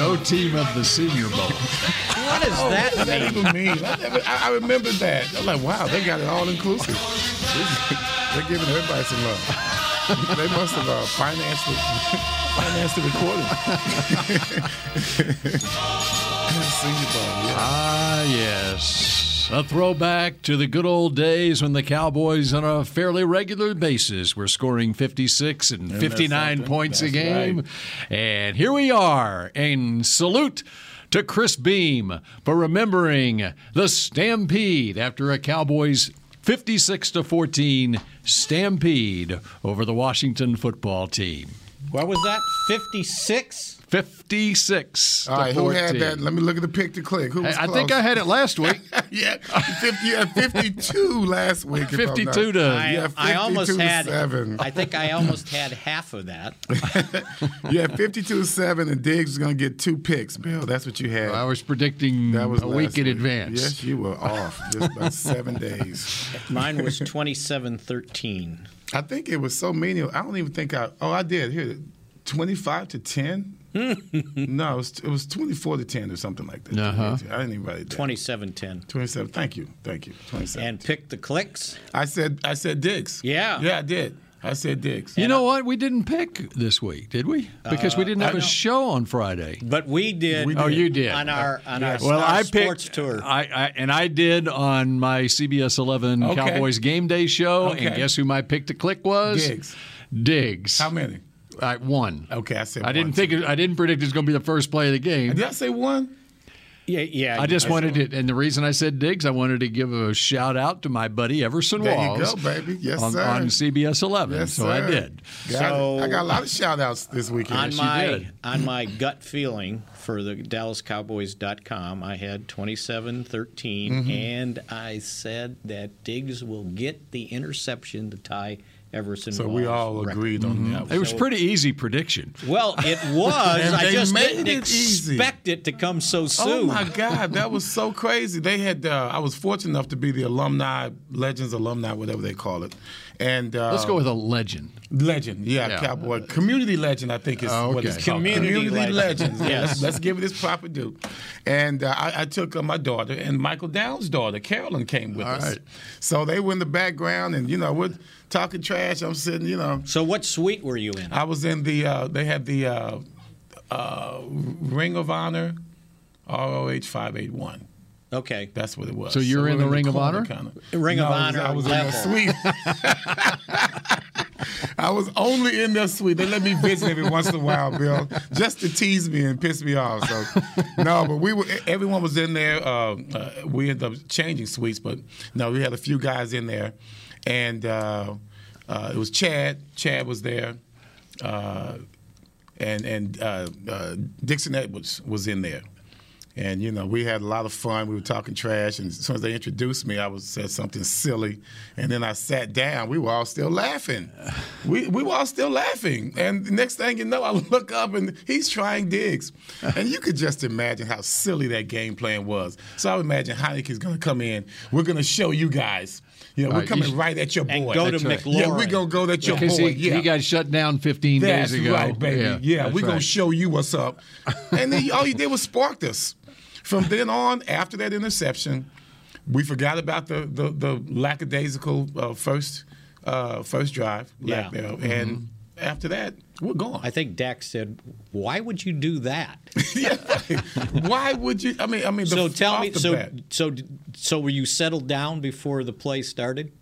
Go team of the Senior Bowl. What does that What that mean? even mean? I, never, I, I remember that. I'm like, wow, they got it all inclusive. They're giving everybody some love. they must have uh, financed the financed the recording. Senior Bowl, yeah. Ah, yes. A throwback to the good old days when the Cowboys, on a fairly regular basis, were scoring 56 and 59 something? points a game. right. And here we are. And salute to Chris Beam for remembering the Stampede after a Cowboys 56 to 14 stampede over the Washington football team. What was that? 56? 56 All to right, who had that? Let me look at the pick to click. Who was I, I close? think I had it last week. yeah, 50, you had 52 last week. I'm 52 to- I, Yeah, I almost 52 to had. seven. I think I almost had half of that. yeah, had 52 7, and Diggs is going to get two picks, Bill. That's what you had. I was predicting that was a last week in advance. Yes, you were off just about seven days. Mine was 27 13. I think it was so menial. I don't even think I. Oh, I did. Here, 25 to 10? no, it was, it was 24 to 10 or something like that. Uh-huh. I didn't even write it down. 27 10. 27. Thank you. Thank you. 27. And pick the clicks. I said I said Diggs. Yeah. Yeah, I did. I said Diggs. You know what? We didn't pick this week, did we? Because we didn't have I a show on Friday. But we did. We Oh, you did. On our on our, Well, our I sports picked tour. I, I and I did on my CBS 11 Okay. Cowboys Game Day show. And guess who my pick to click was? Diggs. Diggs. How many? I won. Okay, I said one. I didn't think it, I didn't predict it was going to be the first play of the game. Did I say one? Yeah, yeah. I just wanted it, and the reason I said Diggs, I wanted to give a shout out to my buddy Everson There you Walls. go, baby. Yes, on, sir. on CBS 11. Yes, so I sir. did. Got So- it. I got a lot of shout outs this weekend. on you my did. on my gut feeling for the DallasCowboys.com, I had 27-13, Mm-hmm. and I said that Diggs will get the interception to tie Everson. so we Wall's all record. agreed on that. It was pretty easy prediction. Well, it was. I they just made didn't it easy. expect it to come so soon. Oh my God, that was so crazy. They had. Uh, I was fortunate enough to be the alumni, legends, alumni, whatever they call it, and uh, Let's go with a legend. legend. Yeah, Yeah. cowboy, community legend. I think is Oh, what it's okay. called. Community legend. legends. Yes. Let's, let's give it its proper due. And uh, I, I took uh, my daughter and Michael Downs' daughter, Carolyn, came with All us. right. So they were in the background, and you know, we're talking trash. I'm sitting, you know. so what suite were you in? I was in the. Uh, they had the uh, uh, Ring of Honor, ROH five eight one. Okay. That's what it was. So you're in we're the Ring of Honor? Kinda. Ring of No, I was- Honor I was in the suite. I was only in the suite. They let me visit every once in a while, Bill, just to tease me and piss me off. So, no, but we were. Everyone was in there. Uh, uh, we ended up changing suites, but no, we had a few guys in there, and uh, uh, it was Chad. Chad was there. Uh, and and uh, uh, Dixon Edwards was in there. And you know, we had a lot of fun. We were talking trash, and as soon as they introduced me, I was said something silly, and then I sat down. We were all still laughing. We we were all still laughing, and the next thing you know, I look up and he's trying Diggs, and you could just imagine how silly that game plan was. So I would imagine Heinicke's going to come in. We're going to show you guys. You know, we're Right, coming right at your boy. And go to That's right. McLaurin. Yeah, we're gonna go at your Because boy. he, yeah. he got shut down 15 That's days ago. right, baby. Yeah, that's we're gonna show you what's up. And then all you did was spark us. From then on, after that interception, we forgot about the the, the lackadaisical uh, first uh, first drive. Yeah. lack thereof. Mm-hmm. And after that, we're gone. I think Dak said, "Why would you do that?" yeah. Why would you? I mean, I mean. The, so tell me, so bat, so so were you settled down before the play started?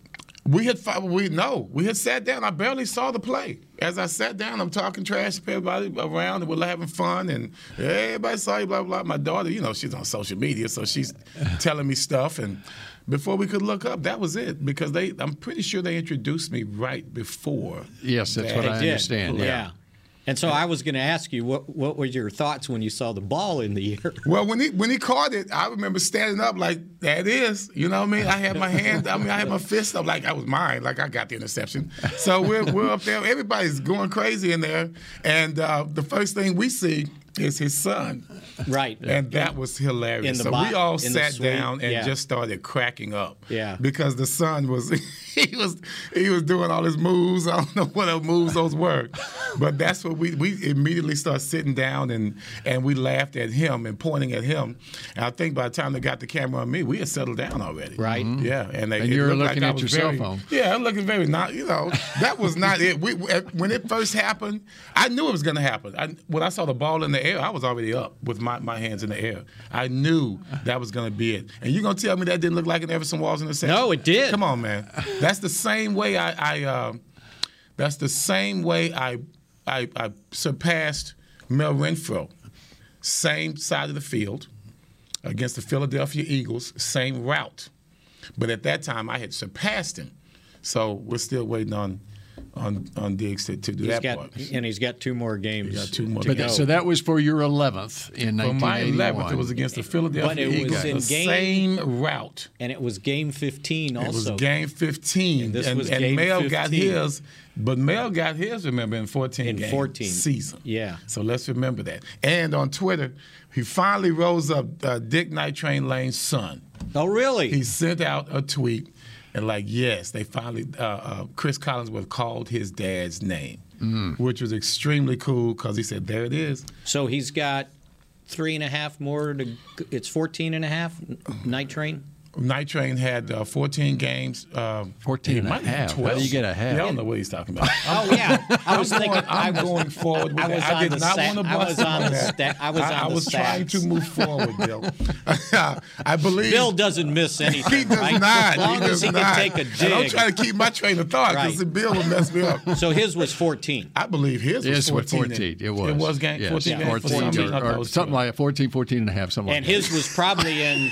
We had fi- we no, we had sat down. I barely saw the play. As I sat down, I'm talking trash to everybody around, and we're having fun, and everybody saw you, blah blah. My daughter, you know, she's on social media, so she's telling me stuff, and before we could look up, that was it. Because they, I'm pretty sure they introduced me right before. Yes, that's that. what I did. understand. Yeah. And so I was going to ask you, what what were your thoughts when you saw the ball in the air? Well, when he when he caught it, I remember standing up like that is, you know what I mean? I had my hand, I mean, I had my fist up like I was mine, like I got the interception. So we're we're up there, everybody's going crazy in there, and uh, the first thing we see is his son. Right. And that was hilarious. So bo- we all sat down and yeah. just started cracking up. Yeah. Because the son was he was he was doing all his moves. I don't know what other moves those were. But that's what we we immediately started sitting down and and we laughed at him and pointing at him. And I think by the time they got the camera on me, we had settled down already. Right. Mhm. Yeah. And, they, And you were looking like at was your cell phone. Yeah, I'm looking very not. You know, that was not it. We, when it first happened, I knew it was going to happen. I, when I saw the ball in the air, I was already up with my, my hands in the air. I knew that was going to be it. And you're going to tell me that didn't look like an Everson Walls interception? No, it did. Come on, man. That's the same way I. I uh, that's the same way I, I I surpassed Mel Renfro. Same side of the field against the Philadelphia Eagles. Same route. But at that time, I had surpassed him. So we're still waiting on on on Diggs to, to do He's that got part. and he's got two more games. got two more But that, so that was for your 11th in For my 11th, it was against the Philadelphia But it was in the game- same route. and it was game 15 also. It was game 15. And this and, was and game Mel got his, but Mel got his, remember, in 14 In game 14. season. Yeah. So let's remember that. And on Twitter, he finally rose up uh, Dick Night Train Lane's son. oh, really? He sent out a tweet and like, yes, they finally, uh, uh, Cris Collinsworth called his dad's name, which was extremely cool because he said, there it is. so he's got three and a half more to. It's 14 and a half. Night train. Night Train had uh, 14 games. Um, 14 and a it might be half. How do you get a half? Yeah, I don't know what he's talking about. Oh yeah, I was I'm thinking. going, I'm I was, going forward with I was. I did not sta- want to I was on the that. sta- I was I, on I the was trying stats. to move forward, Bill. I believe Bill doesn't miss anything. he does right? not. As long he as does he not. can take a And I'm dig. trying to keep my train of thought because Right. Bill will mess me up. So his was 14. I believe his was 14. 14. It was. It was game, Yes, 14 Yeah, games. 14 for some reason, I thought or, or something like 14, 14 and a half, something And like his was probably in.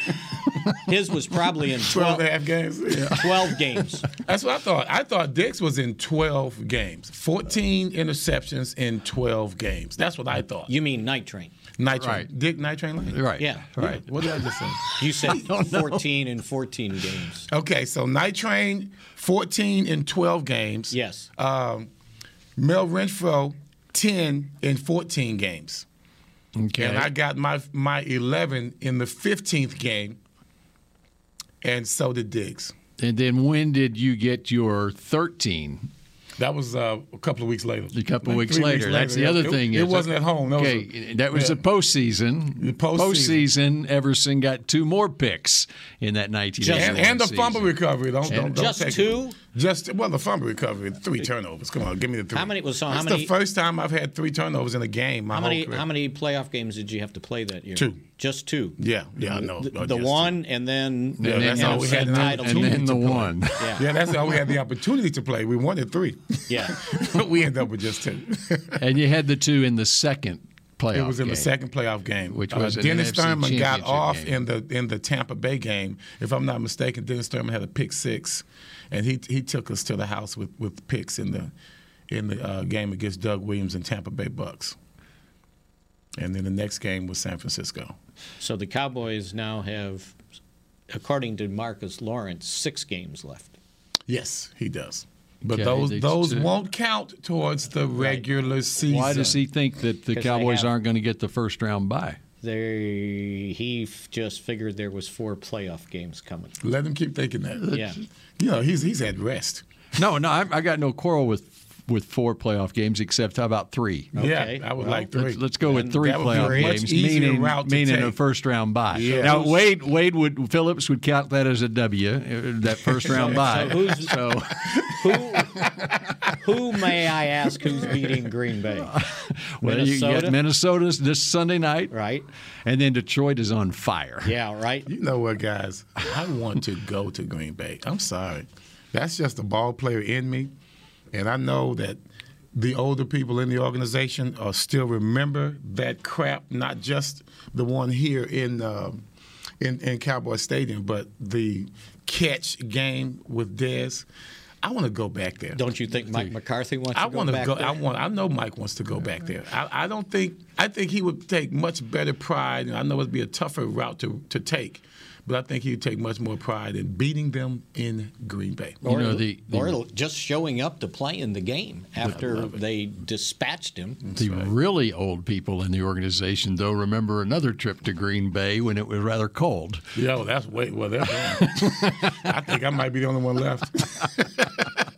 His was probably in 12 12, and a half games. 12 games. That's what I thought. I thought Dix was in 12 games. 14 interceptions in 12 games. That's what I thought. You mean night train? Night Train. Right. Dick Night Train Lane? Right. Yeah. Right. What did I just say? You said 14 and 14 games. Okay, so Night Train, 14 in 12 games. Yes. Um, Mel Renfro, 10 in 14 games. Okay. And I got my my 11 in the 15th game, and so did Diggs. And then when did you get your 13? That was uh, a couple of weeks later. A couple of Like weeks three later. That's the Yeah, other it- thing. It, is wasn't at home. That was okay, a- that was yeah. the postseason. The postseason. Postseason, Everson got two more picks in that 1981 and, and the season. fumble recovery. Don't, don't, don't Just take two? It. Just well, the fumble recovery, three turnovers. Come on, give me the three. How many- so how That's many- the first time I've had three turnovers in a game. My How many career. how many playoff games did you have to play that year? Two. Just two. Yeah, yeah, I know. The, No, the just one and then And Yeah, then, that's all we had and an and opportunity then the to play. one. Yeah. Yeah, that's all we had the opportunity to play. We wanted three. Yeah. but we ended up with just two. and you had the two in the second playoff It was in game. the second playoff game, Which Uh, was an Dennis NFC Thurman got off game. in the in the Tampa Bay game. If I'm not mistaken, Dennis Thurman had a pick six, and he he took us to the house with, with picks in the in the uh, game against Doug Williams and Tampa Bay Bucks. And then the next game was San Francisco. So the Cowboys now have, according to Marcus Lawrence, six games left. Yes, he does. But Okay, those those to- won't count towards the regular season. Why does he think that the Cowboys have- aren't going to get the first round bye? They he f- just figured there was four playoff games coming. Let him keep thinking that. Yeah. You know, he's he's at rest. No, no, I, I got no quarrel with with four playoff games, except how about three? Okay, Yeah, I would well, like 3 Let's, let's go with three that would be playoff games, easier meaning, route meaning a first round bye. Yeah. Now Wade Wade would Phillips would count that as a W, uh, that first round bye. So who's- so Who who may I ask who's beating Green Bay? well, you got Minnesota? Minnesota's this Sunday night, Right. and then Detroit is on fire. Yeah. Right. You know what, guys? I want to go to Green Bay. I'm sorry. That's just the ball player in me, and I know that the older people in the organization uh, still remember that crap, not just the one here in uh, in, in Cowboy Stadium, but the catch game with Dez. I want to go back there. Don't you think Mike McCarthy wants I to go want to back go. there? I want. I know Mike wants to go back there. I, I don't think. I think he would take much better pride. And I know it'd be a tougher route to to take, but I think he would take much more pride in beating them in Green Bay. or, know, the- the- or just showing up to play in the game after they dispatched him. The really old people in the organization, though, remember another trip to Green Bay when it was rather cold. Yo, that's way well. They're. I think I might be the only one left.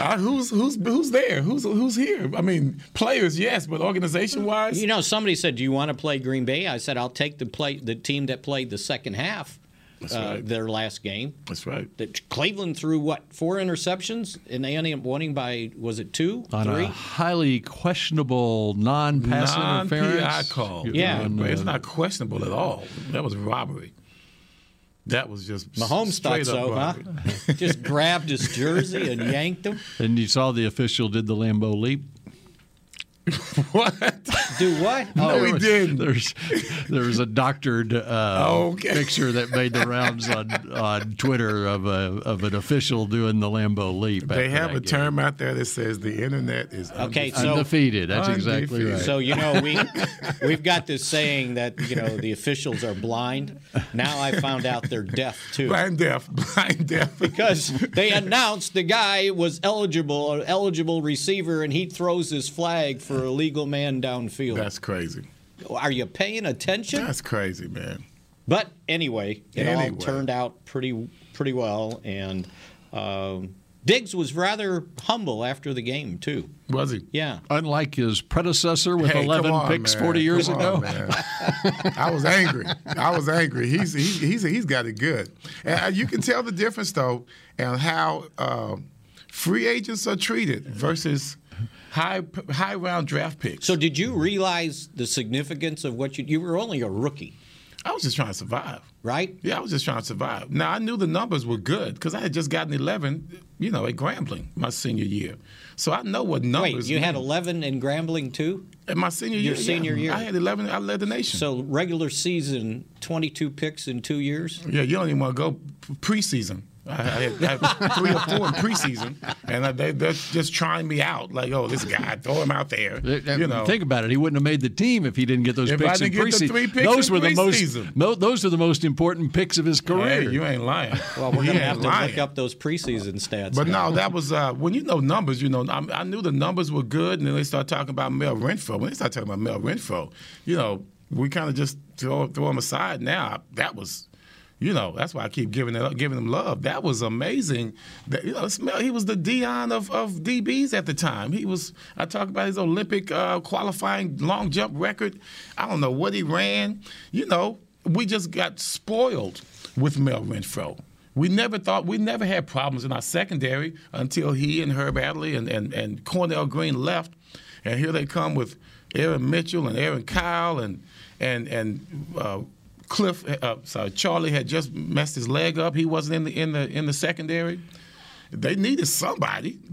Uh, who's who's who's there? Who's who's here? I mean, players, yes, but organization wise, You know, somebody said, "Do you want to play Green Bay?" I said, "I'll take the play the team that played the second half, That's uh, right. their last game." that's right. That Cleveland threw what four interceptions, and they ended up winning by was it two, On three? a highly questionable non-pass Non-PI interference. call. Yeah. On, it's uh, not questionable at all. That was robbery. That was just Mahomes thought straight up so, huh? Just grabbed his jersey and yanked him. And you saw the official did the Lambeau leap. what? Do what? No, Oh, he didn't. There's there was a doctored uh, Okay. picture that made the rounds on, on Twitter of a of an official doing the Lambeau leap. They have a game. term out there that says the internet is Okay, undefeated. so- undefeated. That's exactly right. So you know we we've got this saying that you know the officials are blind. Now I found out they're deaf too. blind deaf, blind deaf. Because they announced the guy was eligible, an eligible receiver, and he throws his flag for a legal man downfield. That's crazy. Are you paying attention? That's crazy, man. But anyway, it all turned out pretty pretty well, and um, Diggs was rather humble after the game too. Was he? Yeah. Unlike his predecessor with Hey, 11 on, picks man. 40 years Come ago. on. I was angry. I was angry. He's he's he's, he's got it good, and uh, you can tell the difference though, and how uh, free agents are treated versus high high round draft picks. So did you realize the significance of what you? You were only a rookie, I was just trying to survive. right? Yeah, I was just trying to survive. Now I knew the numbers were good because I had just gotten 11, you know, at Grambling my senior year. So I know what numbers. Wait, you had 11 in Grambling too? in my senior year. your senior yeah, year. I had 11. I led the nation. So regular season, 22 picks in two years. Yeah, you don't even want to go preseason. I I had, I had three or four in preseason, and I- they, they're just trying me out. Like, oh, this guy, throw him out there. You know, Think about it. He wouldn't have made the team if he didn't get those If picks in didn't get the preseason. three picks those in were the most. preseason. those are the most important picks of his career. hey, you ain't lying. Well, we're You going to have to lying. look up those preseason stats. But now. no, that was uh, when you know numbers. You know, I, I knew the numbers were good, and then they start talking about Mel Renfro. When they start talking about Mel Renfro, you know, we kind of just throw throw him aside. Now that was, you know, that's why I keep giving it up, giving him love. That was amazing. That you know, he was the Deion of, of DBs at the time. He was. I talk about his Olympic uh, qualifying long jump record. I don't know what he ran. You know, we just got spoiled with Mel Renfro. We never thought we never had problems in our secondary until he and Herb Adderley and, and, and Cornell Green left, and here they come with Aaron Mitchell and Aaron Kyle and and and uh, Cliff. Uh, sorry, Charlie had just messed his leg up. He wasn't in the in the in the secondary. They needed somebody.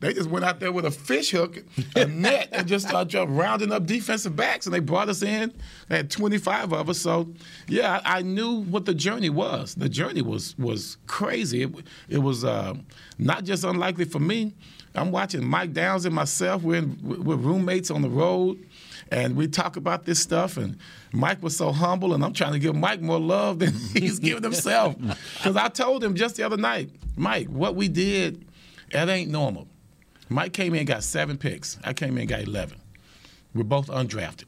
They just- went out there with a fish hook, a net, and just started just rounding up defensive backs. And they brought us in. They had 25 of us. So, yeah, I, I knew what the journey was. The journey was was crazy. It, it was uh, not just unlikely for me. I'm watching Mike Downs and myself. We're, in, we're roommates on the road and we talk about this stuff. And Mike was so humble, and I'm trying to give Mike more love than he's giving himself. Because I told him just the other night, Mike, what we did, that ain't normal. Mike came in and got seven picks. I came in and got 11. We're both undrafted.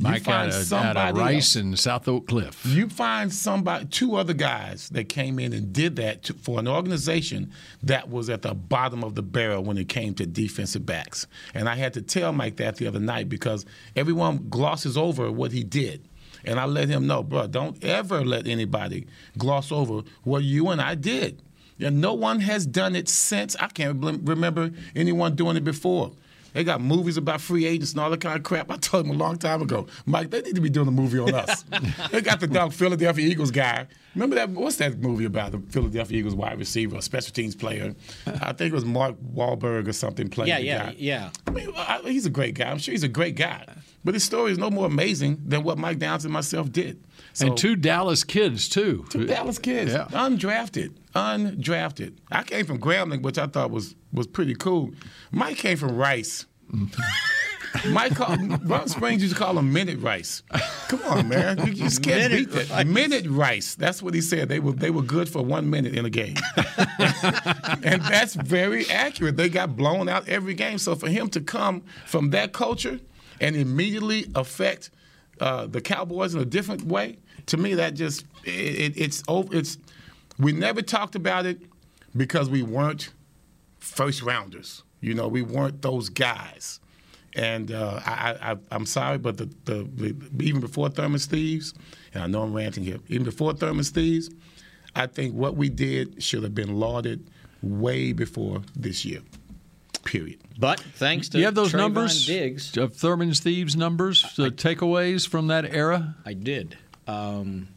You Mike find of, out somebody Rice and South Oak Cliff. you find somebody, two other guys that came in and did that to, for an organization that was at the bottom of the barrel when it came to defensive backs. And I had to tell Mike that the other night because everyone glosses over what he did. And I let him know, bro, don't ever let anybody gloss over what you and I did. And no one has done it since. I can't remember anyone doing it before. They got movies about free agents and all that kind of crap. I told him a long time ago, Mike, they need to be doing a movie on us. they got the dog Philadelphia Eagles guy. Remember that? What's that movie about? The Philadelphia Eagles wide receiver, a special teams player. I think it was Mark Wahlberg or something playing Yeah, the yeah, guy. yeah. I mean, I, he's a great guy. I'm sure he's a great guy. But his story is no more amazing than what Mike Downs and myself did. So, and two Dallas kids too. Two Dallas kids, Yeah. undrafted, undrafted. I came from Grambling, which I thought was was pretty cool. Mike came from Rice. Mike called, Ron Springs used to call him minute rice. Come on, man, you just can't Minute beat that. rice. Minute rice. That's what he said. They were they were good for one minute in a game, and that's very accurate. They got blown out every game. So for him to come from that culture and immediately affect uh, the Cowboys in a different way, to me that just it, it, it's over. It's we never talked about it because we weren't first rounders. You know, we weren't those guys. And uh, I, I'm sorry, but the, the, the even before Thurman's Thieves, and I know I'm ranting here, even before Thurman's Thieves, I think what we did should have been lauded way before this year. Period. But thanks to Do you have those Trevon numbers Diggs, of Thurman's Thieves numbers, the takeaways from that era? I did. Um,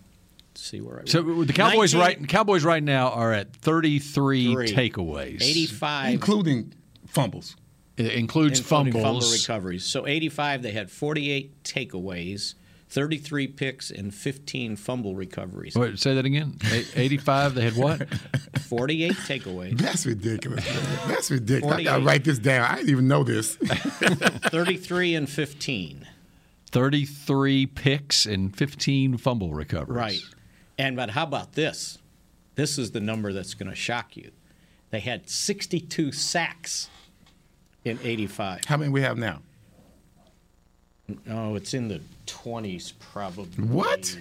let's see where I So the Cowboys 19 right Cowboys right now are at 33 takeaways. 85 Including fumbles. It includes including fumble recoveries. So 85, they had 48 takeaways, 33 picks, and 15 fumble recoveries. Wait, say that again. A- 85 they had what? 48 takeaways, That's ridiculous. man. That's ridiculous. I gotta write this down. I didn't even know this. 33 and 15. 33 picks and 15 fumble recoveries. Right. And but how about this? This is the number that's going to shock you. They had 62 sacks in 85. How many we have now? Oh, it's in the 20s probably. What?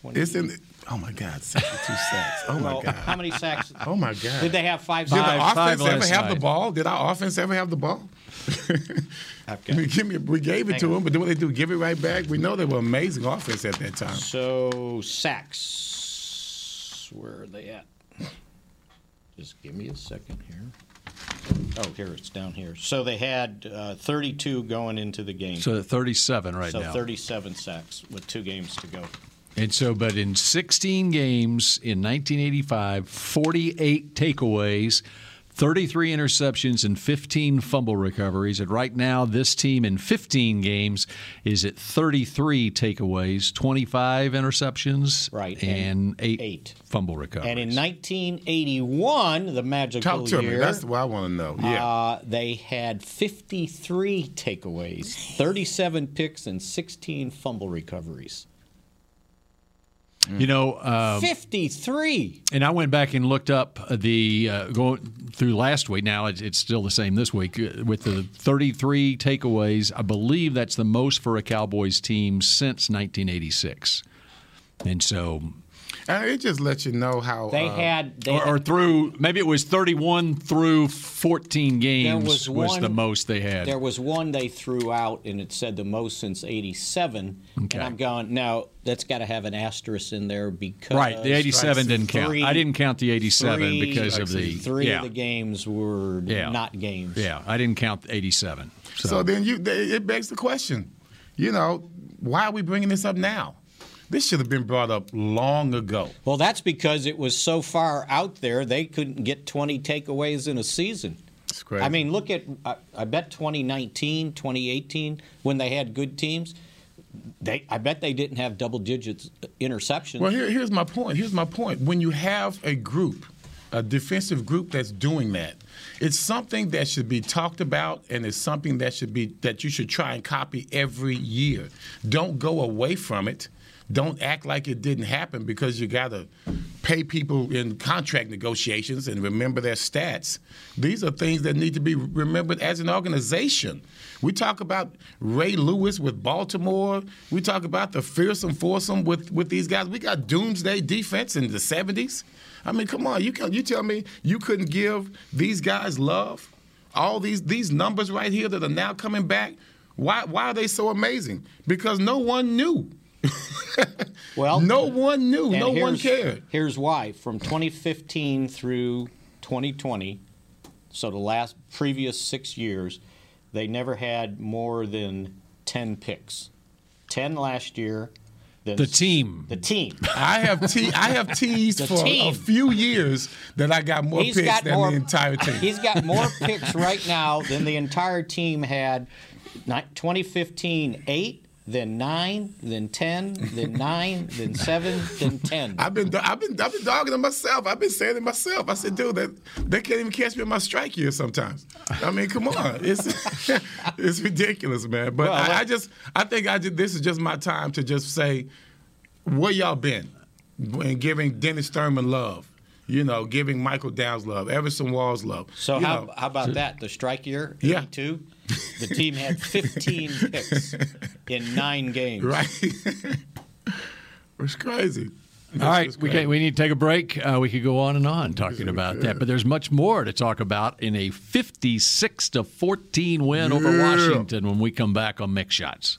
20. It's in. The, oh my God, 62 sacks. Oh my Well, God. How many sacks? Oh my God. Did they have five Did sacks? the Five- five offense ever have the ball? Did our offense ever have the ball? I've I got- mean, give me, we gave it Hang to on. them, but then what they do? Give it right back. We know they were amazing offense at that time. So sacks, where are they at? Just give me a second here. Oh, here it's down here. So they had uh, 32 going into the game. So 37 right So now. 37 sacks with two games to go. And so, but in 16 games in 1985, 48 takeaways, 33 interceptions, and 15 fumble recoveries. And right now, this team in 15 games is at 33 takeaways, 25 interceptions, Right, and, and eight, eight. fumble recoveries. And in 1981, the magical Talk to year, me. That's what I want to know. Yeah. uh, they had 53 takeaways, 37 picks, and 16 fumble recoveries. You know, um, 53. And I went back and looked up the uh, going through last week. Now it's, it's still the same this week uh, with the 33 takeaways. I believe that's the most for a Cowboys team since 1986. And so, And it just lets you know how. They uh, had they or, or through maybe it was 31 through 14 games was was, one- the most they had. There was one they threw out, and it said the most since '87. Okay. And I'm going now. That's got to have an asterisk in there because right, the 87 didn't count. three- I didn't count the 87 three- because of the three yeah, of the games were Yeah. not games. yeah. I didn't count 87. So, So then you, it begs the question, you know, why are we bringing this up now? This should have been brought up long ago. Well, that's because it was so far out there they couldn't get 20 takeaways in a season. It's crazy. I mean, look at I, I bet 2019, 2018 when they had good teams. They, I bet they didn't have double digits uh, interceptions. Well, here, here's my point. Here's my point. When you have a group, a defensive group that's doing that, it's something that should be talked about, and it's something that should be that you should try and copy every year. Don't go away from it. Don't act like it didn't happen because you got to pay people in contract negotiations and remember their stats. These are things that need to be remembered as an organization. We talk about Ray Lewis with Baltimore. We talk about the fearsome foursome with, with these guys. We got doomsday defense in the 70s. I mean, come on, you can you tell me you couldn't give these guys love? All these these numbers right here that are now coming back. Why why are they so amazing? Because no one knew. Well, no one knew. No one cared. Here's why: from 2015 through 2020, so the last previous six years, they never had more than 10 picks. 10 last year. Then The team. The team. I have te- I have teased The for team. a few years that I got more He's picks got than more. the entire team. He's got more picks right now than the entire team had. 2015, eight, then nine, then 10, then nine, then seven, then 10. I've been I've been I've been dogging it myself. I've been saying it myself. I said, dude, that they can't even catch me in my strike year sometimes. I mean, come on, it's it's ridiculous, man. But Well, I, I just I think I just, this is just my time to just say where y'all been and giving Dennis Thurman love. You know, giving Michael Downs love, Everson Walls love. So you how, know. how about that? The strike year, Yeah. 82, the team had 15 picks in nine games. right? it's crazy. All right, we, can, we need to take a break. Uh, we could go on and on talking about that, but there's much more to talk about in a 56 to 14 win over Washington when we come back on Mick Shots.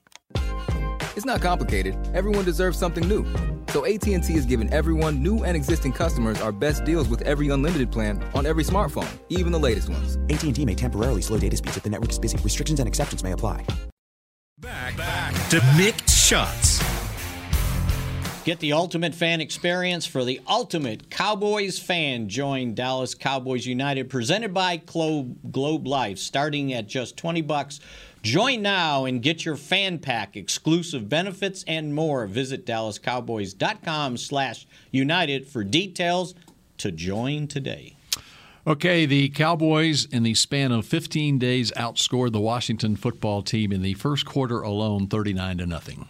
It's not complicated. Everyone deserves something new. So AT&T is giving everyone, new and existing customers, our best deals with every unlimited plan on every smartphone, even the latest ones. AT&T may temporarily slow data speeds if the network is busy. Restrictions and exceptions may apply. Back, back to Mick Shots. Get the ultimate fan experience for the ultimate Cowboys fan. Join Dallas Cowboys United, presented by Globe, Globe Life, starting at just 20 bucks. Join now and get your fan pack, exclusive benefits, and more. Visit DallasCowboys.com slash United for details to join today. Okay, the Cowboys, in the span of 15 days, outscored the Washington football team in the first quarter alone, 39 to nothing.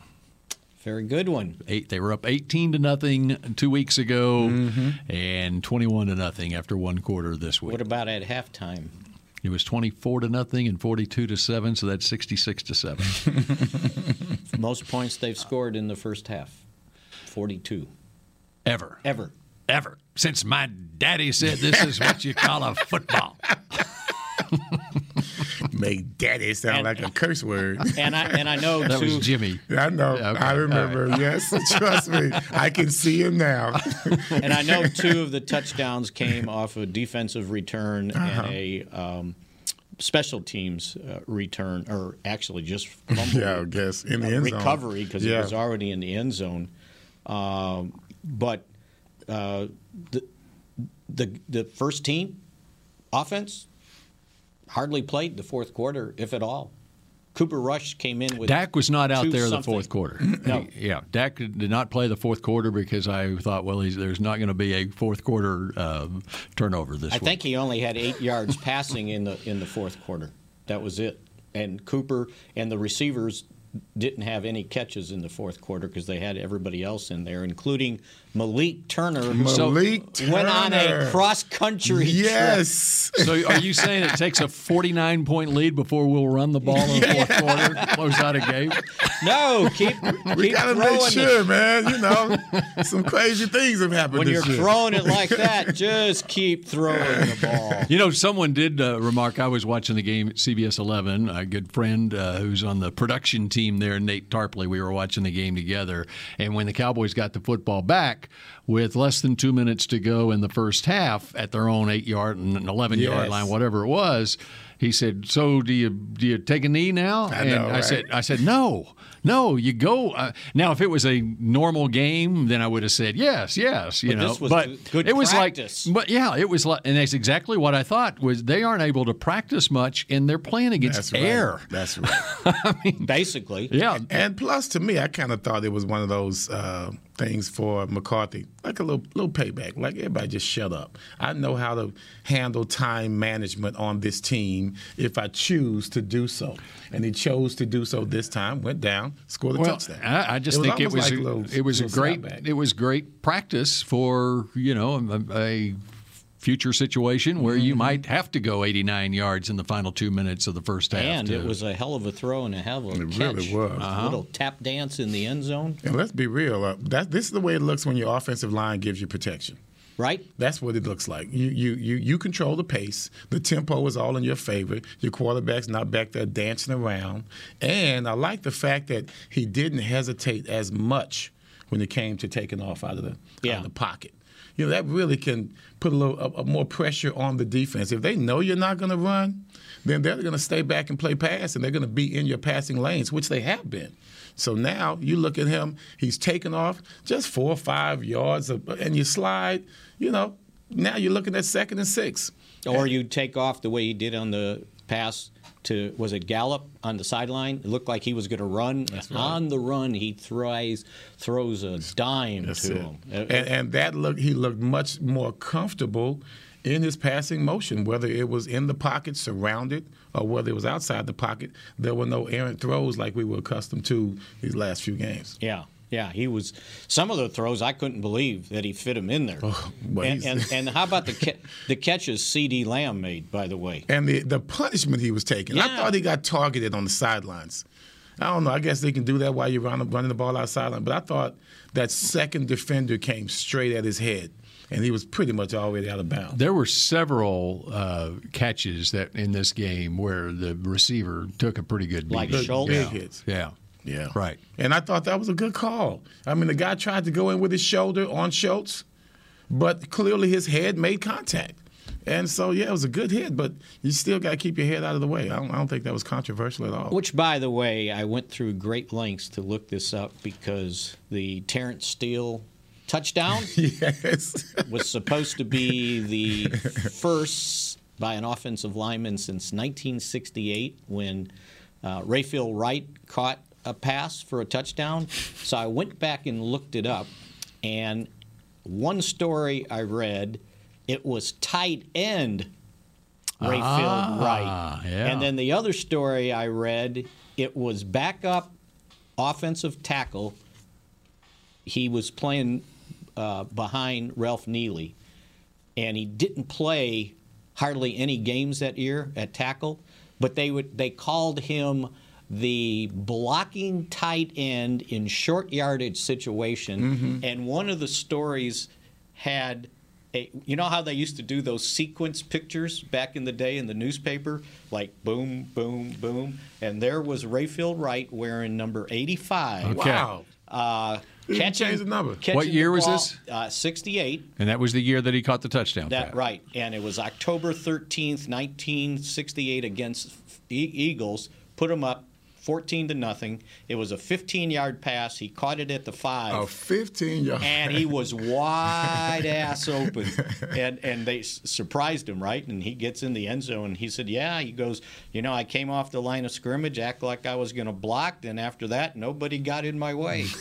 Very good one. Eight, they were up 18 to nothing two weeks ago, mm-hmm. and 21 to nothing after one quarter this week. What about at halftime? It was 24 to nothing and 42 to seven, so that's 66 to seven. Most points they've scored in the first half 42. Ever, Ever. ever since my daddy said this is what you call a football. Make daddy sound And- like a curse word. And I, and I know, That too. was Jimmy. I know. Okay, I all remember. Yes, trust me. I can see him now. And I know two of the touchdowns came off a defensive return Uh-huh. and a um, special teams uh, return, or actually just fumble yeah, I guess in the end zone. recovery because yeah. it was already in the end zone. Um, but uh, the, the the first team offense hardly played the fourth quarter, if at all. Cooper Rush came in with Dak was not out there the fourth quarter. No. Yeah, Dak did not play the fourth quarter because I thought, well, he's, there's not going to be a fourth quarter uh, turnover this I week. think he only had eight yards passing in the in the fourth quarter. That was it. And Cooper and the receivers didn't have any catches in the fourth quarter because they had everybody else in there, including Malik Turner, who Malik went on a cross country Yes. So are you saying it takes a 49 point lead before we'll run the ball in the fourth quarter, close out a game? No, keep We keep gotta throwing make it. sure, man. You know, some crazy things have happened When this you're year. throwing it like that, just keep throwing the ball. You know, someone did uh, remark. I was watching the game at CBS 11. A good friend uh, who's on the production team there, Nate Tarpley. We were watching the game together, and when the Cowboys got the football back with less than two minutes to go in the first half at their own eight yard and 11 yard line, whatever it was, he said, "So do you do you take a knee now?" I and know, I right? said, "I said no." No, you go uh, now. If it was a normal game, then I would have said yes, yes. You But know, this was but good- good it was practice. like, but yeah, it was like, and that's exactly what I thought was they aren't able to practice much, and they're playing against That's right. air. That's right. Basically, Yeah, And plus, to me, I kind of thought it was one of those uh, things for McCarthy, like a little little payback. Like everybody, just shut up. I know how to handle time management on this team if I choose to do so. And he chose to do so this time. Went down, scored a well, touchdown. I, I just was think it was like a, little- it was a great it was great practice for you know a, a future situation where Mm-hmm. you might have to go 89 yards in the final two minutes of the first half. and to- it was a hell of a throw and a hell of a It catch. really was. A Uh-huh. little tap dance in the end zone, And let's be real. Uh, that this is the way it looks when your offensive line gives you protection. right? That's what it looks like. You you you you control the pace. The tempo is all in your favor. Your quarterback's not back there dancing around. And I like the fact that he didn't hesitate as much when it came to taking off out of the out Yeah. of the pocket. You know that really can put a little a, a more pressure on the defense. If they know you're not going to run, then they're going to stay back and play pass, and they're going to be in your passing lanes, which they have been. So now you look at him; he's taken off just four or five yards, of, and you slide. You know, now you're looking at second and six. Or you take off the way he did on the pass to was it Gallup on the sideline? It looked like he was going to run. right. On the run, he throws throws a dime That's to it. him. And, and that look, he looked much more comfortable in his passing motion, whether it was in the pocket, surrounded, or whether it was outside the pocket. There were no errant throws like we were accustomed to these last few games. Yeah, yeah, he was. Some of the throws I couldn't believe that he fit him in there. well, and, and and how about the ca- the catches CeeDee Lamb made? By the way, And the, the punishment he was taking, I thought he got targeted on the sidelines. I don't know. I guess they can do that while you're running, running the ball out sideline. But I thought that second defender came straight at his head, and he was pretty much already out of bounds. There were several uh, catches that in this game where the receiver took a pretty good beat. Like Big- Schultz? big Yeah. hits. Yeah. Yeah. Right. And I thought that was a good call. I mean, the guy tried to go in with his shoulder on Schultz, but clearly his head made contact. And so, yeah, it was a good hit, but you still got to keep your head out of the way. I don't, I don't think that was controversial at all. which by the way, I went through great lengths to look this up because the Terence Steele touchdown yes. was supposed to be the first by an offensive lineman since 1968 when uh, Rayfield Wright caught a pass for a touchdown. So I went back and looked it up, and one story I read, it was tight end Rayfield Ah, Wright. yeah. And then the other story I read, it was backup offensive tackle. He was playing uh, behind Ralph Neely, and he didn't play hardly any games that year at tackle. But they would they called him the blocking tight end in short yardage situation. And one of the stories had a, you know how they used to do those sequence pictures back in the day in the newspaper, like boom, boom, boom, and there was Rayfield Wright wearing number 85. Okay. Wow. Uh, He didn't catching change the number. catching What year the was this? Uh, 68. And that was the year that he caught the touchdown. That pass. right, and it was October 13th, 1968 against E- Eagles. Put him up 14 to nothing. It was a 15-yard pass. He caught it at the five. A 15 yard. and he was wide ass open, and and they s- surprised him, right? And he gets in the end zone. And he said, "Yeah." He goes, "You know, I came off the line of scrimmage, act like I was going to block. Then after that, nobody got in my way."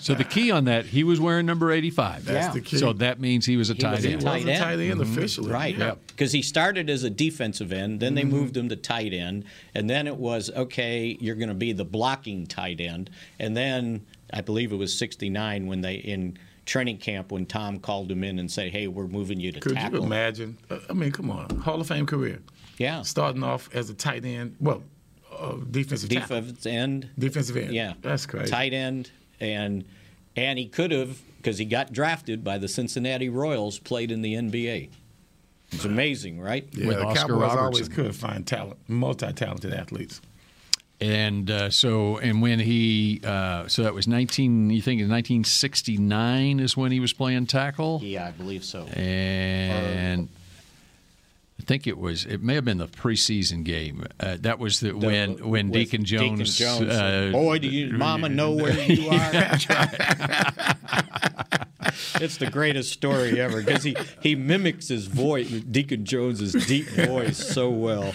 So the key on that, he was wearing number 85. That's Yeah. the key. So that means he was a He tight was a end. He tight was a end. tight end officially. Right. Yeah. Because he started as a defensive end, then they Mm-hmm. moved him to tight end, and then it was okay, you're going to be the blocking tight end. And then I believe it was 69 when they in training camp when Tom called him in and said, "Hey, we're moving you to Could tackle." Could you imagine? Uh, I mean, come on, Hall of Fame career. Yeah. Starting off as a tight end, well, uh, defensive tackle. Defensive end. Defensive end. Yeah, That's crazy. Tight end, and and he could have because he got drafted by the Cincinnati Royals, played in the NBA. It's amazing, right? Yeah, the Cowboys always could find talent, multi-talented athletes. And uh, so, and when he, uh, so that was 19, you think in 1969 is when he was playing tackle? Yeah, I believe so. And I think it was, it may have been the preseason game. Uh, that was the, when when with Deacon Deacon Jones. Jones, uh, Boy, do you, Mama know where you are? it's the greatest story ever because he, he mimics his voice, Deacon Jones's deep voice, so well.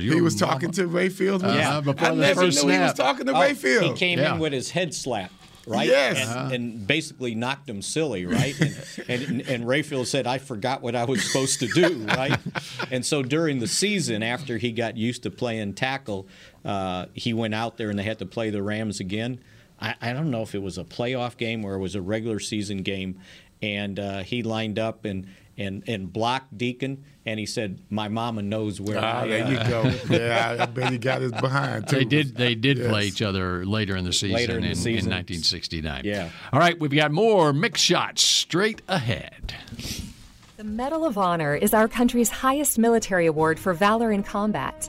He was talking to Ray Fields. when he- Yeah, I never knew he was talking to Oh, Ray Fields. He came in with his head slapped. Right, Yes. and, Uh-huh. and basically knocked him silly, right? And, and and Rayfield said, "I forgot what I was supposed to do," right? And so during the season, after he got used to playing tackle, uh, he went out there and they had to play the Rams again. I, I don't know if it was a playoff game or it was a regular season game, and uh, he lined up and and and blocked Deacon, and he said, "My mama knows where Ah, I there am." you go. Yeah, I, I bet he got his behind too. They did. They did play each other later in the season, Later in the season. in, 1969. Yeah. All right, we've got more Mick Shots straight ahead. The Medal of Honor is our country's highest military award for valor in combat.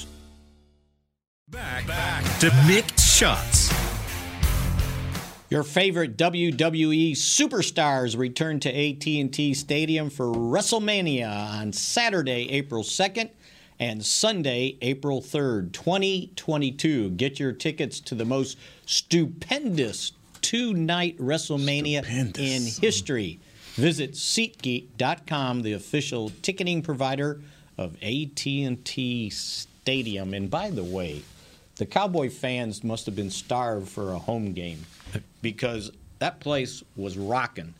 cowboys. Back to Mick Shots. Your favorite WWE superstars return to AT&T Stadium for WrestleMania on Saturday, April 2nd and Sunday, April 3rd, 2022. Get your tickets to the most stupendous two-night WrestleMania in history. Visit SeatGeek.com, the official ticketing provider of AT&T Stadium. And by the way, the Cowboy fans must have been starved for a home game because that place was rocking.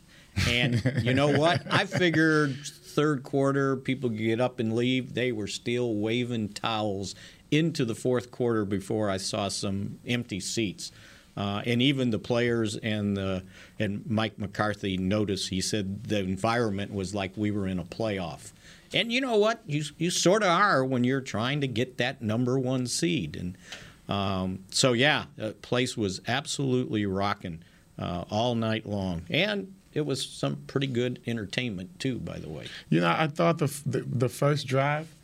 And you know what? I figured third quarter people could get up and leave. They were still waving towels into the fourth quarter before I saw some empty seats. Uh, and even the players and the and Mike McCarthy noticed. He said the environment was like we were in a playoff. And you know what? You you sort of are when you're trying to get that number one seed. And um, so yeah, the place was absolutely rocking uh, all night long, and it was some pretty good entertainment too. By the way, You know, I thought the the, the first drive,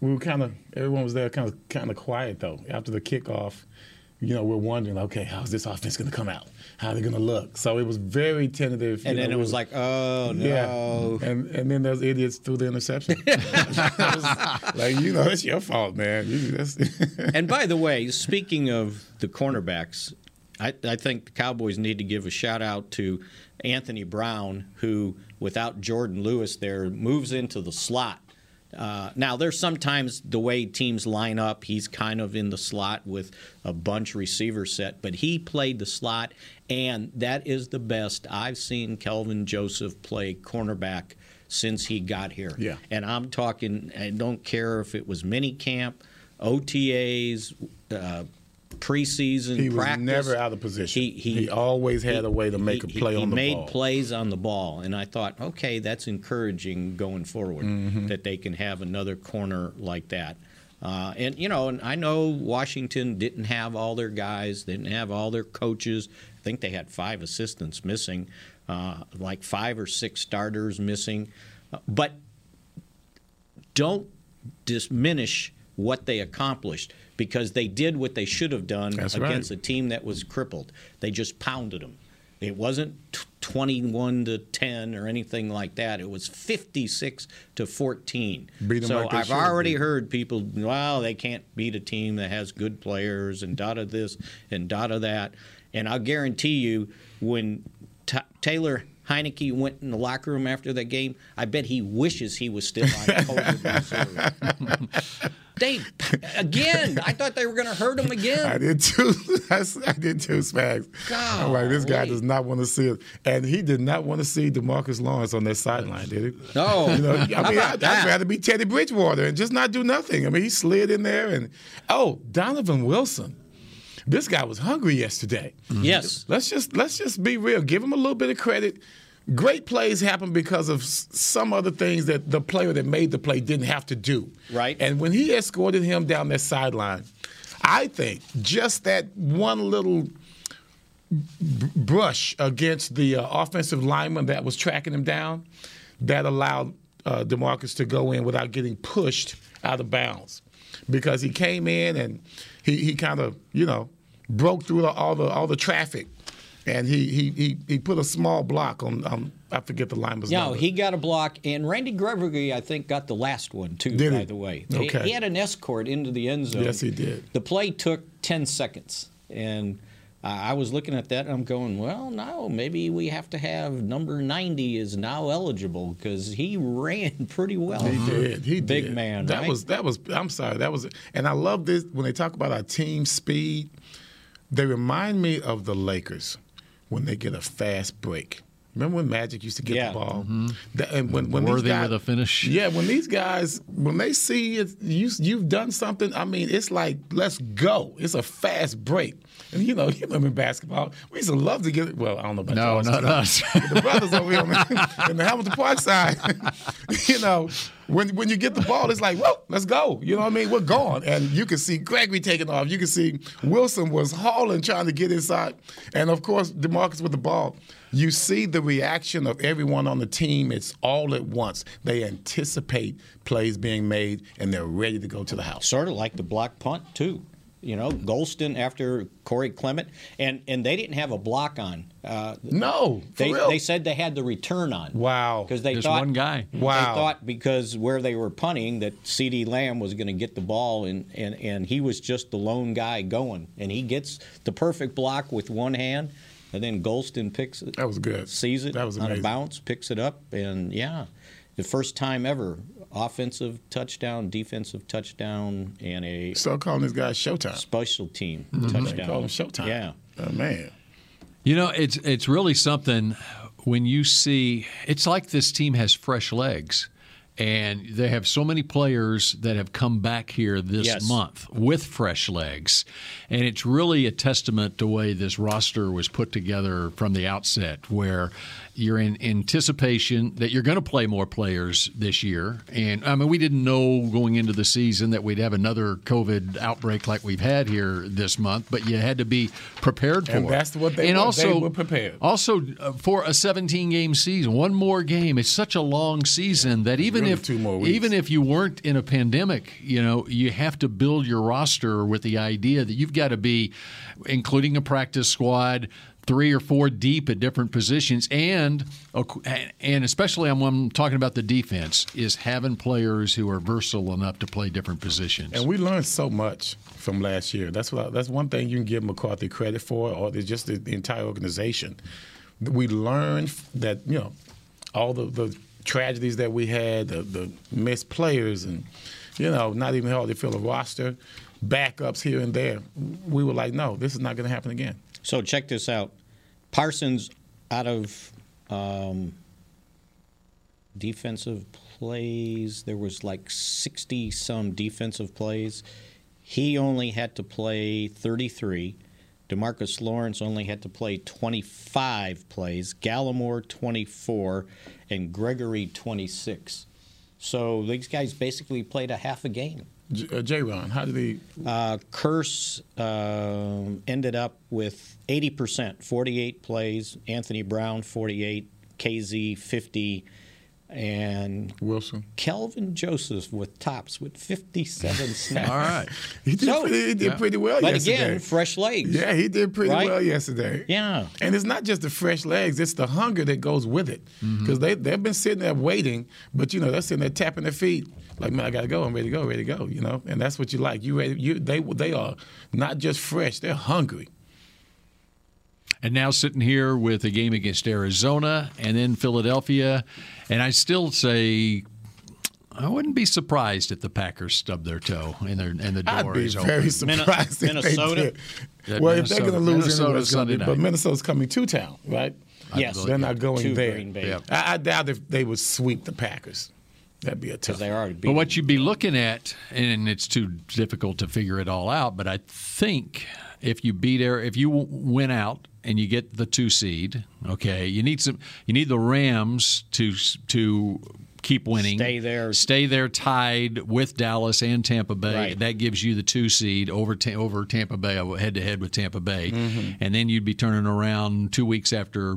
we were kind of everyone was there, kind of kind of quiet though. After the kickoff, you know, we're wondering, okay, how's this offense going to come out? How are they going to look? So it was very tentative. And then know, it was like, oh no. Yeah, and and then those idiots threw the interception. Like you know, it's your fault, man. You, and by the way, speaking of the cornerbacks, I, I think the Cowboys need to give a shout out to Anthony Brown, who, without Jourdan Lewis there, moves into the slot. Uh, now, there's sometimes the way teams line up, he's kind of in the slot with a bunch receiver set, but he played the slot, and that is the best I've seen Kelvin Joseph play cornerback since he got here. Yeah. And I'm talking, I don't care if it was mini camp, OTAs, uh, preseason he was never out of position. He, He, always had a way to make he- a play he on the ball. He made plays on the ball, and I thought, okay, that's encouraging going forward Mhm. that they can have another corner like that. Uh, and you know, and I know Washington didn't have all their guys, didn't have all their coaches. I think they had five assistants missing, uh, like five or six starters missing. Uh, but don't diminish what they accomplished because they did what they should have done That's right. against a team that was crippled. They just pounded them. It wasn't t- 21 to 10 or anything like that. It was 56 to 14. Beat 'em so like I've already beat. heard people, well, they can't beat a team that has good players and dot of this and dot of that. And I'll guarantee you, when Ta Taylor Heinicke went in the locker room after that game, I bet he wishes he was still on reserve. They again. I thought they were going to hurt him again. I did too. I did too, Spags. I'm like, this guy Golly. does not want to see it, and he did not want to see Demarcus Lawrence on that sideline, did he? No. You know, I mean, I'd, I'd rather be Teddy Bridgewater and just not do nothing. I mean, he slid in there, and oh, Donovan Wilson. This guy was hungry yesterday. Yes. Let's just let's just be real. Give him a little bit of credit. Great plays happen because of some other things that the player that made the play didn't have to do. Right. And when he escorted him down that sideline, I think just that one little brush against the uh, offensive lineman that was tracking him down, that allowed uh, Demarcus to go in without getting pushed out of bounds, because he came in and he, he kind of you know broke through the, all the all the traffic, and he he he, he put a small block on um, I forget the lineman's No, number. he got a block, and Randy Gregory, I think, got the last one too. Did by he? the way, He- Okay. he had an escort into the end zone. Yes, he did. The play took ten seconds, and uh, I was looking at that, and I'm going, well, no, maybe we have to have number ninety is now eligible because he ran pretty well. He did. He big did. man. That right? was that was. I'm sorry. That was. And I love this when they talk about our team speed. They remind me of the Lakers when they get a fast break. Remember when Magic used to get Yeah. the ball? Mm-hmm. That- and when, when Worthy these guys, with a finish. Yeah, when these guys when they see it, you you've done something. I mean, it's like let's go. It's a fast break. And you know, you remember in basketball, we used to love to get. It. Well, I don't know about No, y'all, not us. Uh, the brothers over here on the, in the Hamilton Park side, you know, when when you get the ball, it's like, whoa, let's go. You know what I mean? We're gone. And you can see Gregory taking off. You can see Wilson was hauling, trying to get inside. And of course, Demarcus with the ball. You see the reaction of everyone on the team. It's all at once. They anticipate plays being made and they're ready to go to the house. sort of like the block punt too. You know, Golston after Corey Clement, and and they didn't have a block on. Uh, No, for they real. they said they had the return on. Wow. because they Just thought one guy. Wow. They thought because where they were punting that CeeDee Lamb was going to get the ball, and, and and he was just the lone guy going, and he gets the perfect block with one hand, and then Golston picks it. That was good. Sees it That was on a bounce, picks it up, and yeah, the first time ever, offensive touchdown, defensive touchdown, and a Start calling this guy Showtime. special team mm-hmm. They touchdown. call him Showtime. Yeah. Oh, man. You know, it's it's really something when you see it's like this team has fresh legs. And they have so many players that have come back here this Yes. month with fresh legs. And it's really a testament to the way this roster was put together from the outset, where you're in anticipation that you're going to play more players this year. And I mean, we didn't know going into the season that we'd have another COVID outbreak like we've had here this month, but you had to be prepared for And it. that's what they and were. also, They were prepared. Also, uh, for a 17 game season, one more game. It's such a long season that even if two more weeks. even if you weren't in a pandemic, you know, you have to build your roster with the idea that you've got to be, including a practice squad, three or four deep at different positions, and and especially I'm, I'm talking about the defense is having players who are versatile enough to play different positions. And we learned so much from last year. That's what I, that's one thing you can give McCarthy credit for, or just the, the entire organization. We learned that you know all the, the tragedies that we had, the, the missed players, and you know not even hardly fill a roster, backups here and there. We were like, no, this is not going to happen again. So check this out. Parsons out of um, defensive plays, there was like 60 some defensive plays. He only had to play 33. Demarcus Lawrence only had to play 25 plays. Gallimore 24 and Gregory 26. So these guys basically played a half a game. J- uh, Jayron, how did he? Uh, Kearse um, ended up with 80%, 48 plays. Anthony Brown, 48. Kazee, 50. And Wilson. Kelvin Joseph with tops with 57 snaps. All right. He did, pretty, he did pretty well But yesterday. again, fresh legs. Yeah, he did pretty Right? well yesterday. Yeah. And it's not just the fresh legs, it's the hunger that goes with it. Mm-hmm. Because they, they've been sitting there waiting, but, you know, they're sitting there tapping their feet. Like, man, I got to go. I'm ready to go, ready to go, you know? And that's what you like. You ready, you, they, they are not just fresh, they're hungry. And now sitting here with a game against Arizona and then Philadelphia. And I still say I wouldn't be surprised if the Packers stub their toe and their and the door I'd be is very open. surprised if Minnesota? they did. Yeah, well, if they're going to lose, Minnesota anyway, it's gonna be, Sunday but. Minnesota's coming to town, right? Yes. They're not going To there. Green Bay. I, I doubt if they would sweep the Packers. That'd be a tough. they already But what you'd be looking at, and it's too difficult to figure it all out, but I think if you beat Air, if you win out and you get the two seed, okay, you need some, you need the Rams to to keep winning, Stay there. stay there tied with Dallas and Tampa Bay. Right. That gives you the two seed over over Tampa Bay, uh, head to head with Tampa Bay, mm-hmm. and then you'd be turning around two weeks after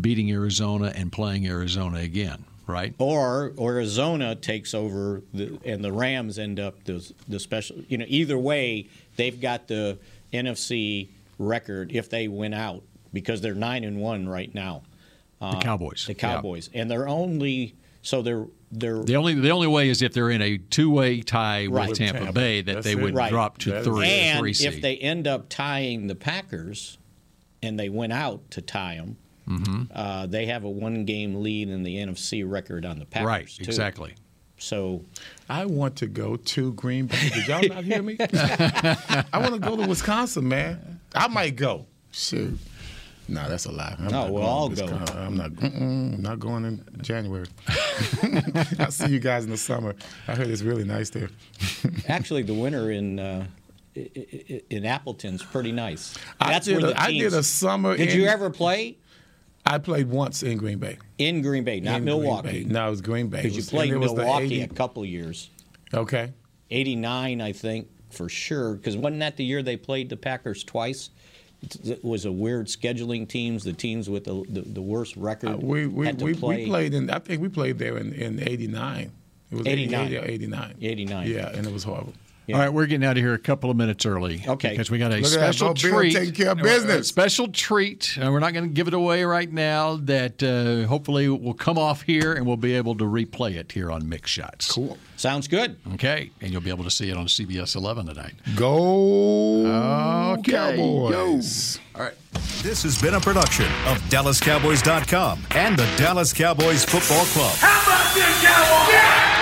beating Arizona and playing Arizona again, right? Or Arizona takes over, the, and the Rams end up the the special. You know, either way, they've got the NFC record if they win out because they're nine and one right now. Uh, The Cowboys, The yeah. Cowboys, and they're only so they're they're The only the only way is if they're in a two way tie Right. with Tampa, Tampa. Bay that That's they it. would Right. drop to That is three and three if they end up tying the Packers, and they went out to tie them, Mm-hmm. uh, they have a one game lead in the NFC record on the Packers. right, too. exactly. So I want to go to Green Bay. Did y'all not hear me? I want to go to Wisconsin, man. I might go. Shoot. No, that's a lie. I'm No, not we'll going all go. I'm not. Not going in January. I'll see you guys in the summer. I heard it's really nice there. Actually, the winter in uh, i- i- in Appleton's pretty nice. I That's did where a- the I did teams- a summer Did in- you ever play I played once in Green Bay. in Green Bay, not In Milwaukee? Bay. No, it was Green Bay. Because you played and it was Milwaukee a couple years. Okay. '89, I think, for sure. Because wasn't that the year they played the Packers twice? It- was a weird scheduling teams. The teams with the the, the worst record Uh, we we, we, play. we played in. I think we played there in in '89. It was 89. 88 or 89. 89. Yeah, and it was horrible. All right, we're getting out of here a couple of minutes early. Okay. Because we got a Look at that, special Bill treat. taking care of A special treat. And we're not going to give it away right now. That uh, hopefully will come off here and we'll be able to replay it here on Mick Shots. Cool. Sounds good. Okay. And you'll be able to see it on CBS 11 tonight. Go Okay, Cowboys. All right. This has been a production of DallasCowboys.com and the Dallas Cowboys Football Club. How about this, Cowboys?